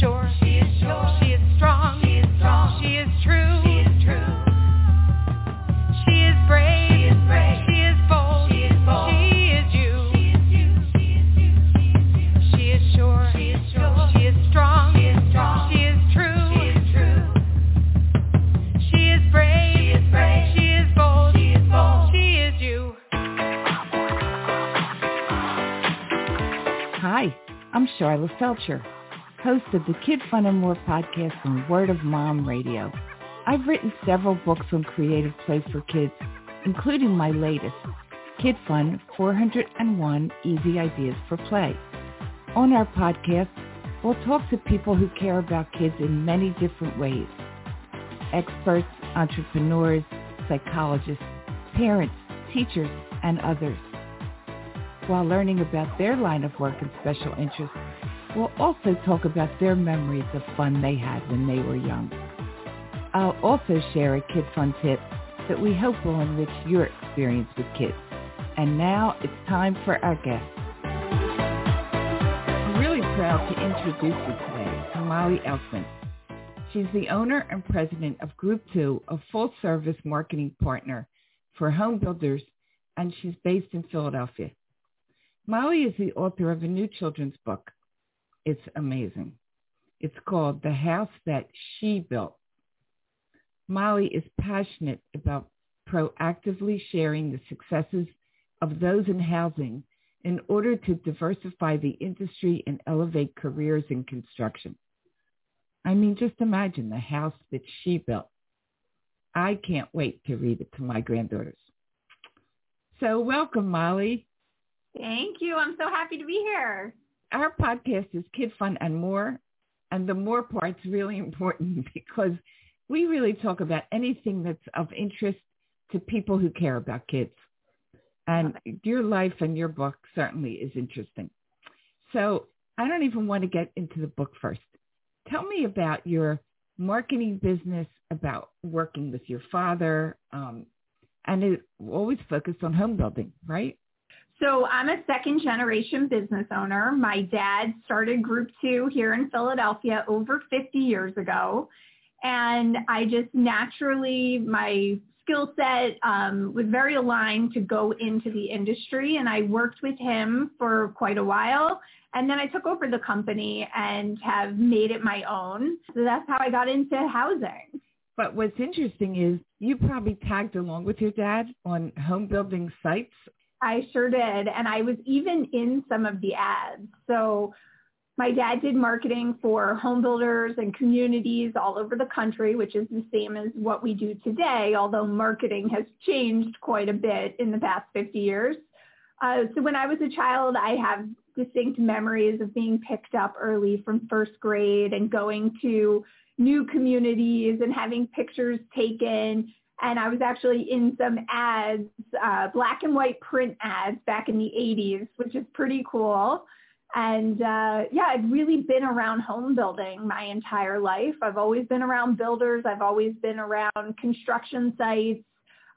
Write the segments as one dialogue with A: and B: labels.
A: sure. She is sure. She is strong. She is strong. She is true. She is true. She is brave. She is brave. She is bold. She is bold. She is you. She is sure. She is sure. She is strong. She is strong. She is true. She is true. She is brave. She is brave. She is bold. She is bold. She is you.
B: Hi, I'm Sharla Feldscher, host of the Kid Fun and More podcast on Word of Mom Radio. I've written several books on creative play for kids, including my latest, Kid Fun 401 Easy Ideas for Play. On our podcast, we'll talk to people who care about kids in many different ways. Experts, entrepreneurs, psychologists, parents, teachers, and others. While learning about their line of work and special interests, we'll also talk about their memories of fun they had when they were young. I'll also share a Kid Fun tip that we hope will enrich your experience with kids. And now it's time for our guest. I'm really proud to introduce you today to Mollie Elkman. She's the owner and president of Group 2, a full-service marketing partner for home builders, and she's based in Philadelphia. Mollie is the author of a new children's book. It's amazing. It's called The House That She Built. Mollie is passionate about proactively sharing the successes of those in housing in order to diversify the industry and elevate careers in construction. I mean, just imagine the house that she built. I can't wait to read it to my granddaughters. So welcome, Mollie.
C: Thank you. I'm so happy to be here.
B: Our podcast is Kid Fun and More, and the more part's really important because we really talk about anything that's of interest to people who care about kids. And your life and your book certainly is interesting. So I don't even want to get into the book first. Tell me about your marketing business, about working with your father, um, and it always focused on home building, right?
C: So I'm a second generation business owner. My dad started Group 2 here in Philadelphia over 50 years ago. And I just naturally, my skill set um, was very aligned to go into the industry. And I worked with him for quite a while. And then I took over the company and have made it my own. So that's how I got into housing.
B: But what's interesting is you probably tagged along with your dad on home building sites
C: I sure did. And I was even in some of the ads. So my dad did marketing for home builders and communities all over the country, which is the same as what we do today, although marketing has changed quite a bit in the past 50 years. Uh, so when I was a child, I have distinct memories of being picked up early from first grade and going to new communities and having pictures taken and I was actually in some ads, uh, black and white print ads back in the 80s, which is pretty cool. And uh, yeah, I've really been around home building my entire life. I've always been around builders. I've always been around construction sites.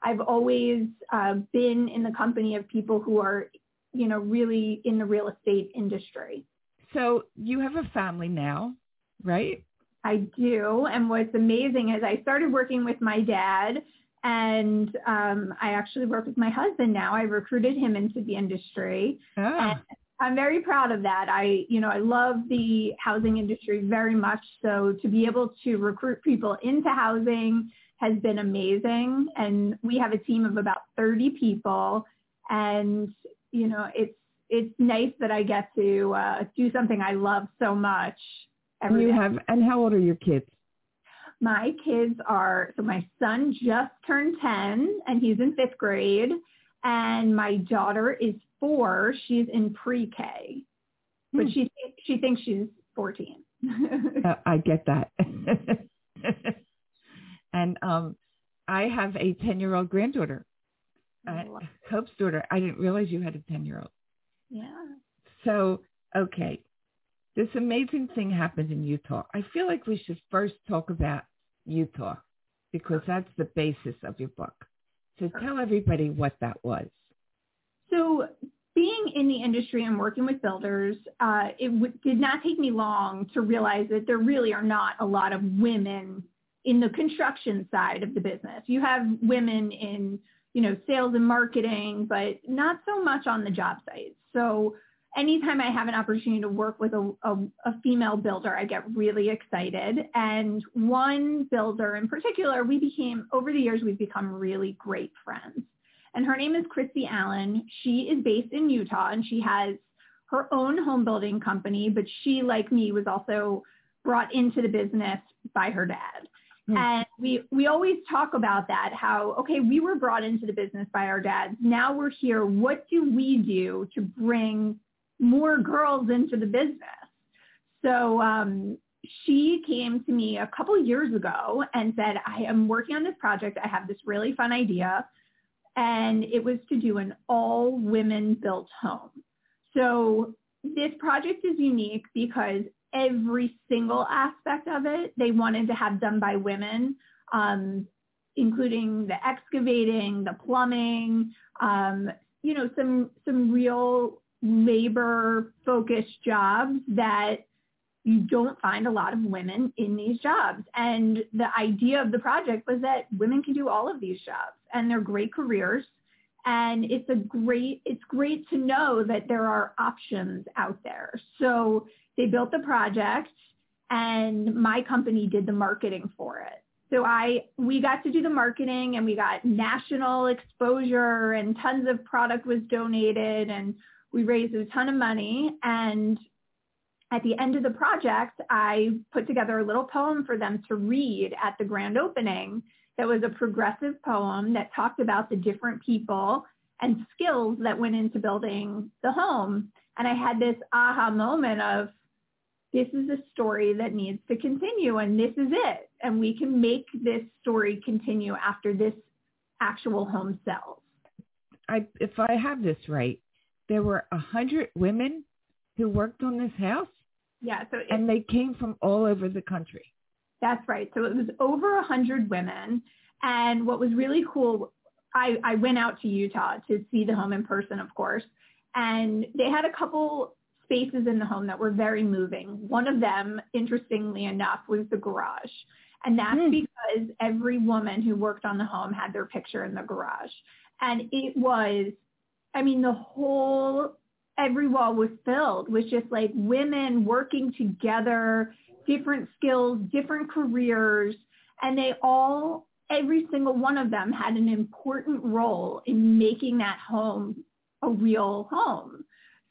C: I've always uh, been in the company of people who are, you know, really in the real estate industry.
B: So you have a family now, right?
C: I do. And what's amazing is I started working with my dad and um, I actually work with my husband now. I recruited him into the industry.
B: Oh.
C: And I'm very proud of that. I, you know, I love the housing industry very much. So to be able to recruit people into housing has been amazing. And we have a team of about 30 people. And, you know, it's, it's nice that I get to uh, do something I love so much
B: and you have, and how old are your kids?
C: My kids are, so my son just turned 10 and he's in fifth grade. And my daughter is four. She's in pre-K. But hmm. she, she thinks she's 14.
B: uh, I get that. and um, I have a 10-year-old granddaughter. Uh, Hope's daughter. I didn't realize you had a 10-year-old.
C: Yeah.
B: So, okay this amazing thing happened in Utah. I feel like we should first talk about Utah because that's the basis of your book. So tell everybody what that was.
C: So being in the industry and working with builders, uh, it w- did not take me long to realize that there really are not a lot of women in the construction side of the business. You have women in, you know, sales and marketing, but not so much on the job sites. So anytime I have an opportunity to work with a, a, a, female builder, I get really excited. And one builder in particular, we became, over the years, we've become really great friends and her name is Christy Allen. She is based in Utah and she has her own home building company, but she, like me, was also brought into the business by her dad. Mm. And we, we always talk about that, how, okay, we were brought into the business by our dads. Now we're here. What do we do to bring more girls into the business? So um, she came to me a couple years ago and said, I am working on this project. I have this really fun idea and it was to do an all women built home. So this project is unique because every single aspect of it they wanted to have done by women, um, including the excavating, the plumbing, um, you know, some some real labor focused jobs that you don't find a lot of women in these jobs. And the idea of the project was that women can do all of these jobs and they're great careers. And it's a great, it's great to know that there are options out there. So they built the project and my company did the marketing for it. So I, we got to do the marketing and we got national exposure and tons of product was donated and we raised a ton of money and at the end of the project, I put together a little poem for them to read at the grand opening that was a progressive poem that talked about the different people and skills that went into building the home. And I had this aha moment of, this is a story that needs to continue and this is it. And we can make this story continue after this actual home sells.
B: I, if I have this right, there were a hundred women who worked on this house?
C: Yeah. So it,
B: and they came from all over the country.
C: That's right. So it was over a hundred women. And what was really cool, I, I went out to Utah to see the home in person, of course. And they had a couple spaces in the home that were very moving. One of them, interestingly enough, was the garage. And that's mm. because every woman who worked on the home had their picture in the garage. And it was, I mean, the whole every wall was filled with just like women working together, different skills, different careers, and they all, every single one of them had an important role in making that home a real home.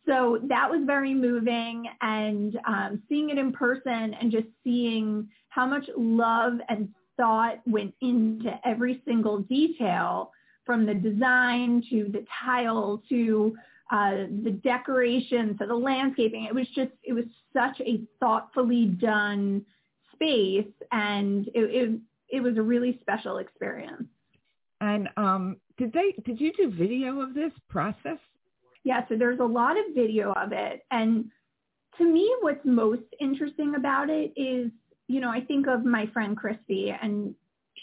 C: So that was very moving and um, seeing it in person and just seeing how much love and thought went into every single detail from the design to the tile to uh, the decoration to the landscaping. It was just, it was such a thoughtfully done space and it, it, it was a really special experience.
B: And um, did they, did you do video of this process?
C: Yeah, so there's a lot of video of it. And to me, what's most interesting about it is, you know, I think of my friend Christy and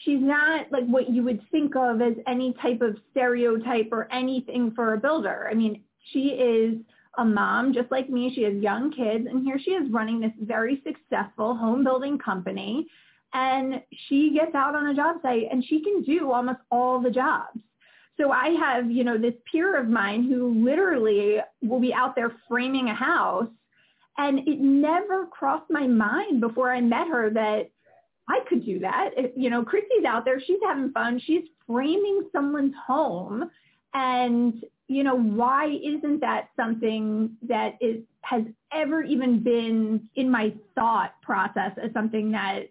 C: she's not like what you would think of as any type of stereotype or anything for a builder. I mean, she is a mom just like me. She has young kids and here she is running this very successful home building company and she gets out on a job site and she can do almost all the jobs. So I have, you know, this peer of mine who literally will be out there framing a house and it never crossed my mind before I met her that I could do that. It, you know, Christy's out there, she's having fun, she's framing someone's home and you know, why isn't that something that is has ever even been in my thought process as something that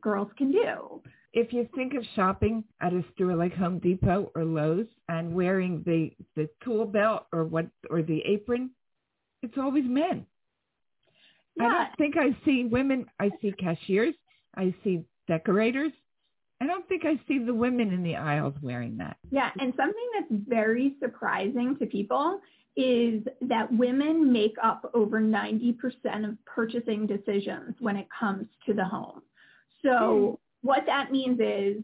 C: girls can do?
B: If you think of shopping at a store like Home Depot or Lowe's and wearing the the tool belt or what or the apron, it's always men.
C: Yeah.
B: I don't think I see women. I see cashiers. I see decorators. I don't think I see the women in the aisles wearing that.
C: Yeah, and something that's very surprising to people is that women make up over 90% of purchasing decisions when it comes to the home. So mm. what that means is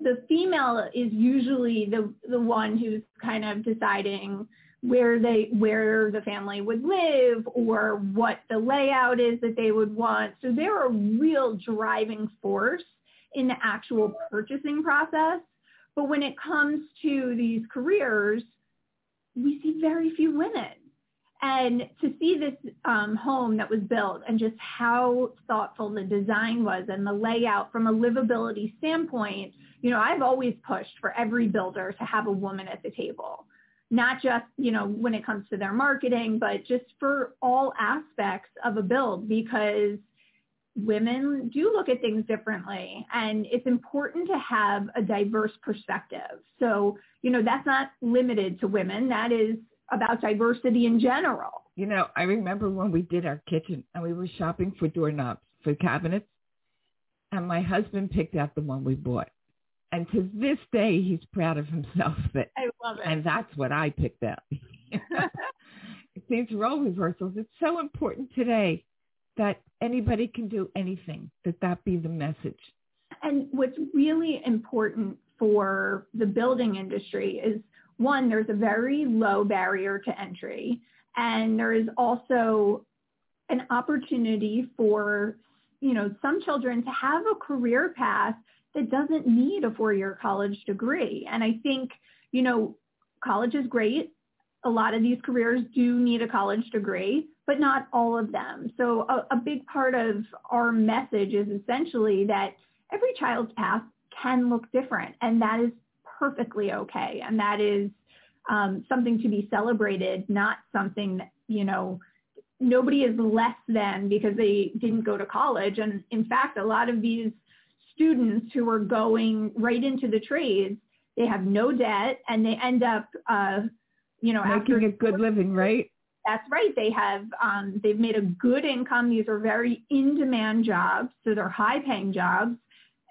C: the female is usually the, the one who's kind of deciding, where they where the family would live or what the layout is that they would want. So they're a real driving force in the actual purchasing process. But when it comes to these careers, we see very few women. And to see this um, home that was built and just how thoughtful the design was and the layout from a livability standpoint, you know, I've always pushed for every builder to have a woman at the table, not just, you know, when it comes to their marketing, but just for all aspects of a build because women do look at things differently and it's important to have a diverse perspective. So, you know, that's not limited to women. That is about diversity in general.
B: You know, I remember when we did our kitchen and we were shopping for doorknobs for cabinets and my husband picked out the one we bought. And to this day, he's proud of himself that,
C: I love it.
B: and that's what I picked out. These role reversals, it's so important today that anybody can do anything, that that be the message.
C: And what's really important for the building industry is one, there's a very low barrier to entry. And there is also an opportunity for, you know, some children to have a career path that doesn't need a four-year college degree. And I think, you know, college is great. A lot of these careers do need a college degree, but not all of them. So a, a big part of our message is essentially that every child's path can look different and that is perfectly okay. And that is um, something to be celebrated, not something that, you know, nobody is less than because they didn't go to college. And in fact, a lot of these students who are going right into the trades, they have no debt and they end up, uh, you know,
B: making
C: after
B: a good living, right?
C: That's right. They have um, they've made a good income. These are very in-demand jobs, so they're high-paying jobs,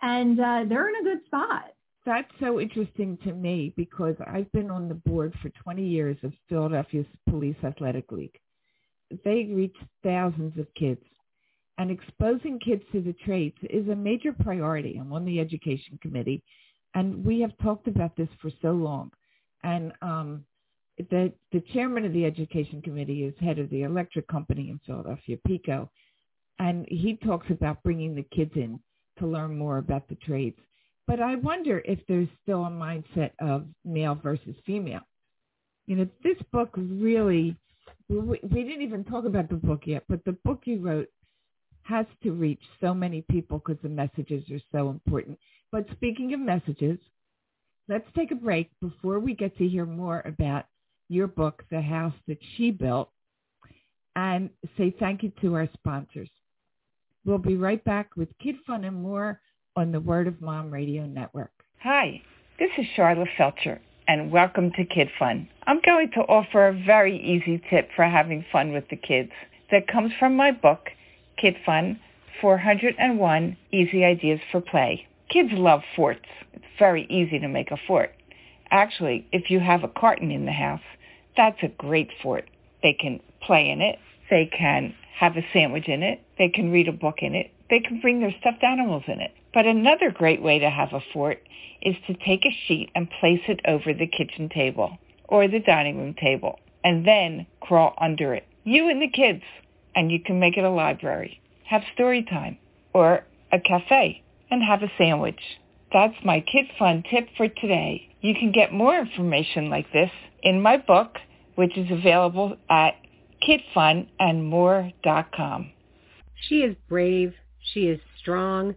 C: and uh, they're in a good spot.
B: That's so interesting to me because I've been on the board for 20 years of Philadelphia's Police Athletic League. They reach thousands of kids, and exposing kids to the trades is a major priority. I'm on the education committee, and we have talked about this for so long. And um, the the chairman of the education committee is head of the electric company in Philadelphia, PECO. and he talks about bringing the kids in to learn more about the trades. But I wonder if there's still a mindset of male versus female. You know, this book really, we, we didn't even talk about the book yet, but the book you wrote has to reach so many people because the messages are so important. But speaking of messages, let's take a break before we get to hear more about your book, The House That She Built, and say thank you to our sponsors. We'll be right back with Kid Fun and more on the Word of Mom Radio Network.
D: Hi, this is Sharla Feldscher, and welcome to Kid Fun. I'm going to offer a very easy tip for having fun with the kids that comes from my book, Kid Fun, 401 Easy Ideas for Play. Kids love forts. It's very easy to make a fort. Actually, if you have a carton in the house, that's a great fort. They can play in it. They can have a sandwich in it. They can read a book in it. They can bring their stuffed animals in it. But another great way to have a fort is to take a sheet and place it over the kitchen table or the dining room table and then crawl under it. You and the kids. And you can make it a library. Have story time or a cafe and have a sandwich. That's my Kid Fun tip for today. You can get more information like this in my book, which is available at kidfunandmore.com.
E: She is brave. She is strong.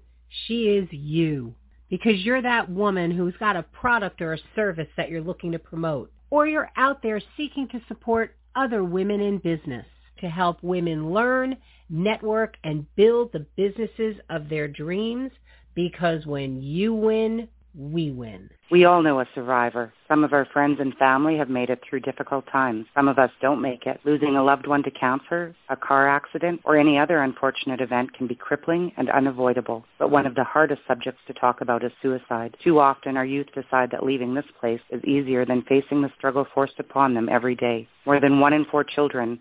E: She is you. Because you're that woman who's got a product or a service that you're looking to promote. Or you're out there seeking to support other women in business to help women learn, network, and build the businesses of their dreams. Because when you win, we win.
F: We all know a survivor. Some of our friends and family have made it through difficult times. Some of us don't make it. Losing a loved one to cancer, a car accident, or any other unfortunate event can be crippling and unavoidable. But one of the hardest subjects to talk about is suicide. Too often our youth decide that leaving this place is easier than facing the struggle forced upon them every day. More than one in four children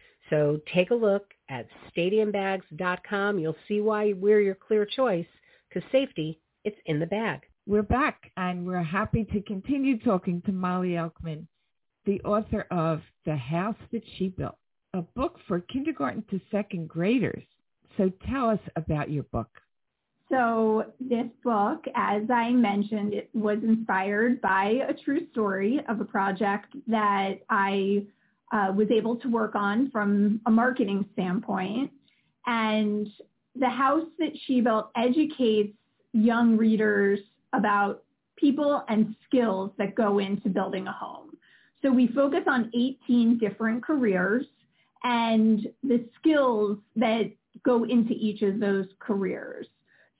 E: So take a look at stadiumbags.com. You'll see why we're your clear choice because safety, it's in the bag.
B: We're back and we're happy to continue talking to Mollie Elkman, the author of The House That She Built, a book for kindergarten to second graders. So tell us about your book.
C: So this book, as I mentioned, it was inspired by a true story of a project that I uh, was able to work on from a marketing standpoint. And the house that she built educates young readers about people and skills that go into building a home. So we focus on 18 different careers and the skills that go into each of those careers.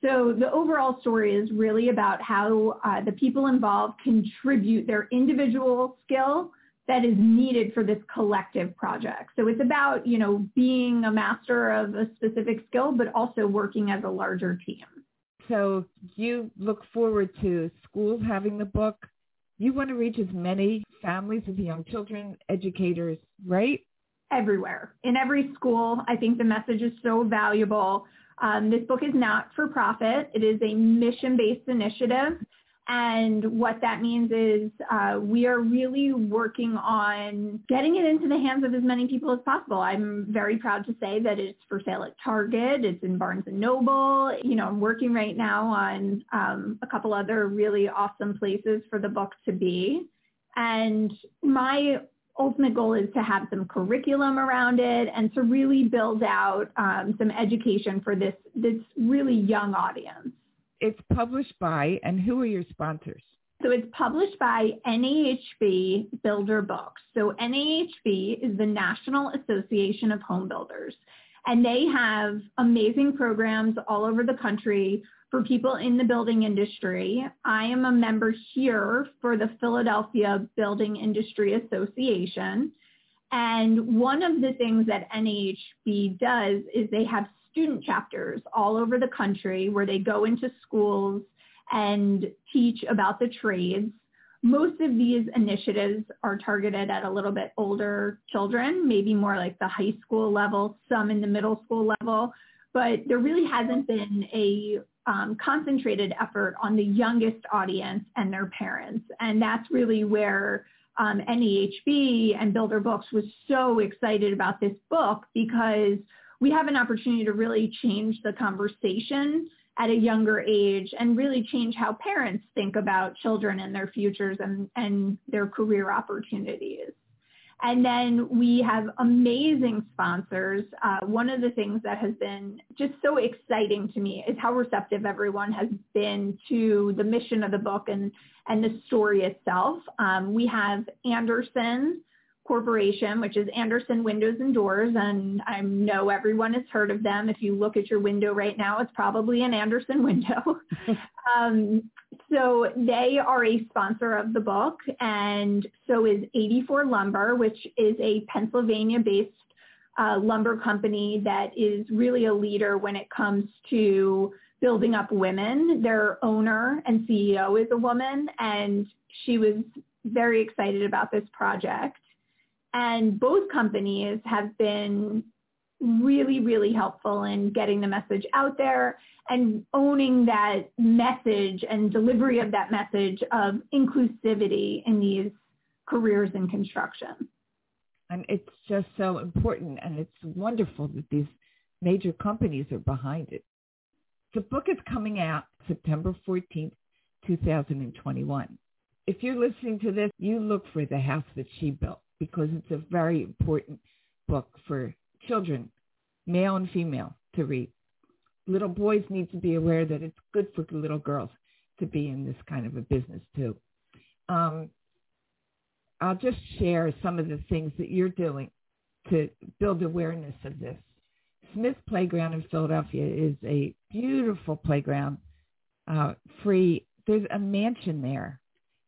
C: So the overall story is really about how uh, the people involved contribute their individual skill that is needed for this collective project. So it's about, you know, being a master of a specific skill, but also working as a larger team.
B: So you look forward to schools having the book. You want to reach as many families with young children, educators, right?
C: Everywhere. In every school. I think the message is so valuable. Um, this book is not for profit. It is a mission-based initiative. And what that means is uh, we are really working on getting it into the hands of as many people as possible. I'm very proud to say that it's for sale at Target. It's in Barnes Noble. You know, I'm working right now on um, a couple other really awesome places for the book to be. And my ultimate goal is to have some curriculum around it and to really build out um, some education for this this really young audience.
B: It's published by, and who are your sponsors?
C: So it's published by NAHB Builder Books. So NAHB is the National Association of Home Builders, and they have amazing programs all over the country for people in the building industry. I am a member here for the Philadelphia Building Industry Association. And one of the things that NAHB does is they have student chapters all over the country where they go into schools and teach about the trades. Most of these initiatives are targeted at a little bit older children, maybe more like the high school level, some in the middle school level, but there really hasn't been a um, concentrated effort on the youngest audience and their parents. And that's really where um, NAHB and Builder Books was so excited about this book because we have an opportunity to really change the conversation at a younger age and really change how parents think about children and their futures and, and their career opportunities. And then we have amazing sponsors. Uh, one of the things that has been just so exciting to me is how receptive everyone has been to the mission of the book and, and the story itself. Um, we have Andersen Corporation, which is Andersen Windows and Doors, and I know everyone has heard of them. If you look at your window right now, it's probably an Andersen window. um, so they are a sponsor of the book, and so is 84 Lumber, which is a Pennsylvania-based uh, lumber company that is really a leader when it comes to building up women. Their owner and CEO is a woman, and she was very excited about this project. And both companies have been really, really helpful in getting the message out there and owning that message and delivery of that message of inclusivity in these careers in construction.
B: And it's just so important and it's wonderful that these major companies are behind it. The book is coming out September 14th, 2021. If you're listening to this, you look for the house that she built because it's a very important book for children, male and female, to read. Little boys need to be aware that it's good for little girls to be in this kind of a business too. Um, I'll just share some of the things that you're doing to build awareness of this. Smith Playground in Philadelphia is a beautiful playground, uh, free. There's a mansion there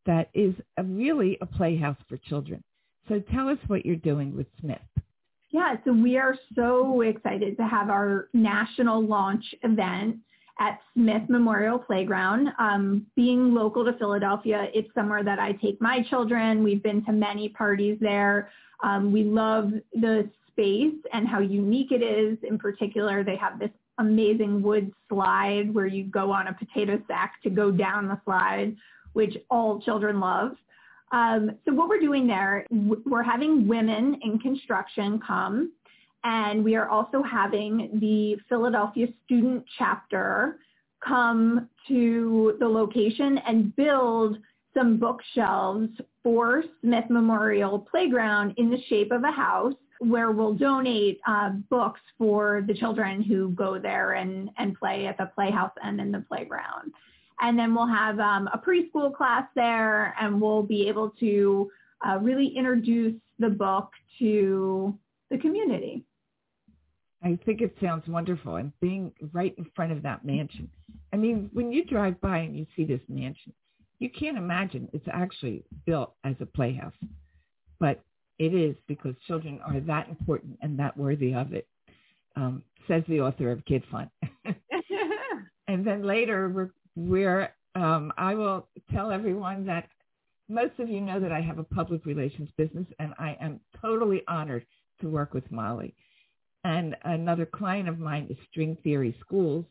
B: that is a, really a playhouse for children. So tell us what you're doing with Smith.
C: Yeah, so we are so excited to have our national launch event at Smith Memorial Playground. Um, being local to Philadelphia, it's somewhere that I take my children. We've been to many parties there. Um, we love the space and how unique it is. In particular, they have this amazing wood slide where you go on a potato sack to go down the slide, which all children love. Um, so what we're doing there, we're having women in construction come and we are also having the Philadelphia student chapter come to the location and build some bookshelves for Smith Memorial Playground in the shape of a house where we'll donate uh, books for the children who go there and, and play at the playhouse and in the playground. And then we'll have um, a preschool class there and we'll be able to uh, really introduce the book to the community.
B: I think it sounds wonderful. And being right in front of that mansion. I mean, when you drive by and you see this mansion, you can't imagine it's actually built as a playhouse. But it is because children are that important and that worthy of it, um, says the author of Kid Fun. and then later, we're, we're um, I will tell everyone that most of you know that I have a public relations business, and I am totally honored to work with Mollie. And another client of mine is String Theory Schools,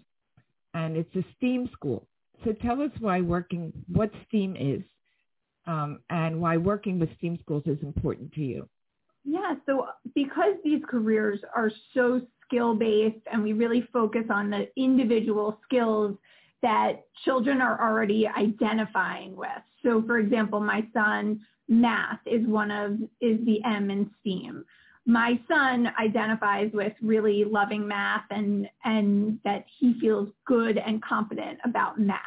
B: and it's a STEAM school. So tell us why working, what STEAM is, um, and why working with STEAM schools is important to you.
C: Yeah, so because these careers are so skill-based and we really focus on the individual skills that children are already identifying with. So for example, my son, math is one of, is the M in STEAM my son identifies with really loving math and, and that he feels good and confident about math.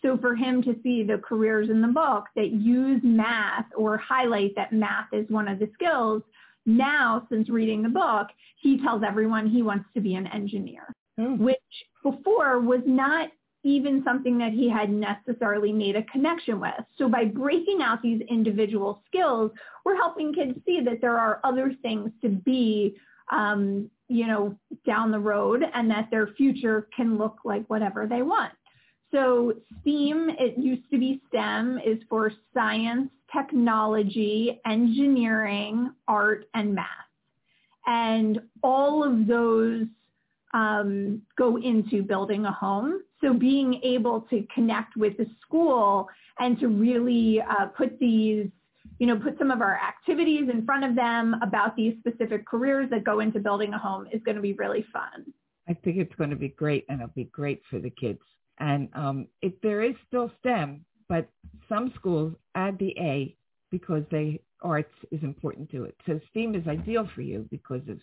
C: So for him to see the careers in the book that use math or highlight that math is one of the skills, now since reading the book, he tells everyone he wants to be an engineer, mm. which before was not even something that he had necessarily made a connection with. So by breaking out these individual skills, we're helping kids see that there are other things to be, um, you know, down the road and that their future can look like whatever they want. So STEAM, it used to be STEM, is for science, technology, engineering, art, and math. And all of those um, go into building a home. So being able to connect with the school and to really uh, put these, you know, put some of our activities in front of them about these specific careers that go into building a home is going to be really fun.
B: I think it's going to be great and it'll be great for the kids. And um, it, there is still STEM, but some schools add the A because they arts is important to it. So STEAM is ideal for you because of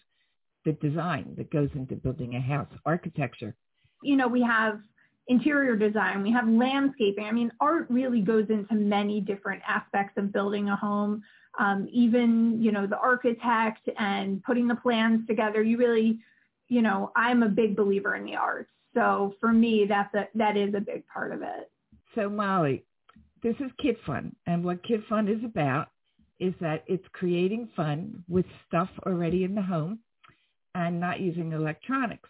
B: the design that goes into building a house, architecture.
C: You know, we have interior design, we have landscaping. I mean, art really goes into many different aspects of building a home. Um, even, you know, the architect and putting the plans together, you really, you know, I'm a big believer in the arts. So for me, that's a, that is a big part of it.
B: So Mollie, this is Kid Fun. And what Kid Fun is about is that it's creating fun with stuff already in the home and not using electronics.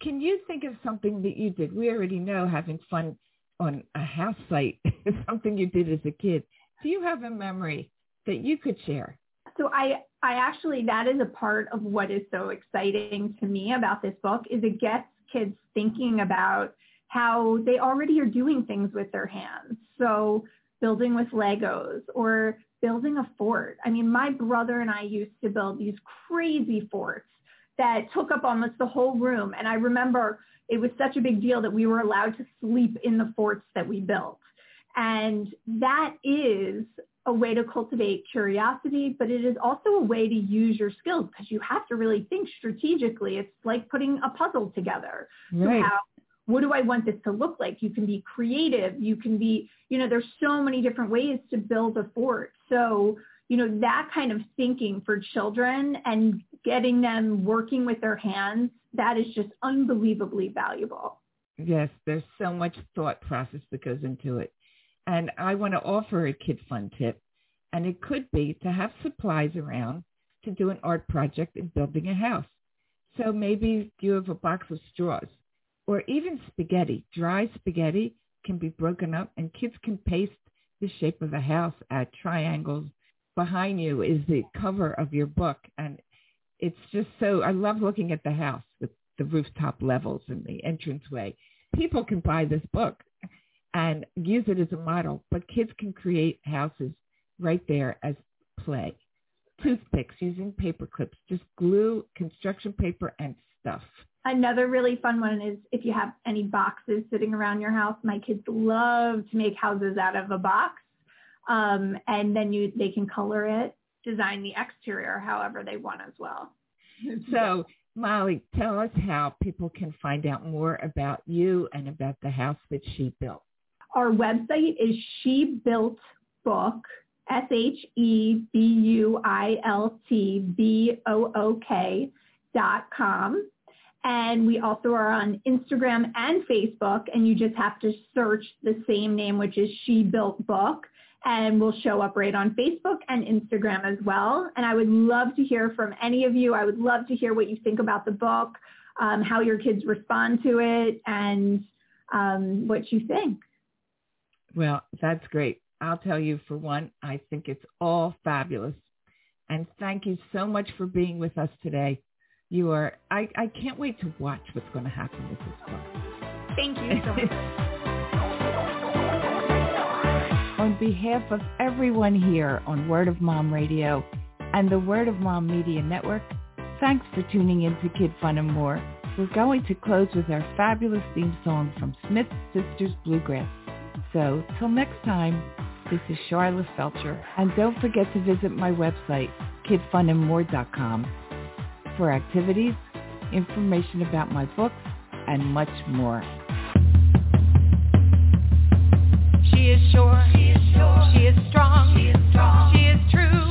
B: Can you think of something that you did? We already know having fun on a house site is something you did as a kid. Do you have a memory that you could share?
C: So I, I actually, that is a part of what is so exciting to me about this book is it gets kids thinking about how they already are doing things with their hands. So building with Legos or building a fort. I mean, my brother and I used to build these crazy forts that took up almost the whole room. And I remember it was such a big deal that we were allowed to sleep in the forts that we built. And that is a way to cultivate curiosity, but it is also a way to use your skills because you have to really think strategically. It's like putting a puzzle together.
B: Right.
C: So how, what do I want this to look like? You can be creative. You can be, you know, there's so many different ways to build a fort. So, you know, that kind of thinking for children and getting them working with their hands, that is just unbelievably valuable.
B: Yes, there's so much thought process that goes into it. And I want to offer a kid fun tip, and it could be to have supplies around to do an art project in building a house. So maybe you have a box of straws or even spaghetti. Dry spaghetti can be broken up and kids can paste the shape of a house at triangles. Behind you is the cover of your book and it's just so, I love looking at the house with the rooftop levels and the entranceway. People can buy this book and use it as a model, but kids can create houses right there as play. Toothpicks using paper clips, just glue, construction paper, and stuff.
C: Another really fun one is if you have any boxes sitting around your house. My kids love to make houses out of a box. Um, and then you they can color it, design the exterior however they want as well.
B: So Mollie, tell us how people can find out more about you and about the house that she built.
C: Our website is She Built Book, S-H-E-B-U-I-L-T-B-O-O-K dot com. And we also are on Instagram and Facebook, and you just have to search the same name, which is She Built Book, and we'll show up right on Facebook and Instagram as well. And I would love to hear from any of you. I would love to hear what you think about the book, um, how your kids respond to it, and um, what you think.
B: Well, that's great. I'll tell you for one, I think it's all fabulous. And thank you so much for being with us today. You are, I, I can't wait to watch what's going to happen with this book.
C: Thank you so much.
B: On behalf of everyone here on Word of Mom Radio and the Word of Mom Media Network, thanks for tuning in to Kid Fun and More. We're going to close with our fabulous theme song from Smith Sisters Bluegrass. So, till next time, this is Sharla Feldscher. And don't forget to visit my website, kidfunandmore.com, for activities, information about my books, and much more.
A: She is sure. She is strong. She is true.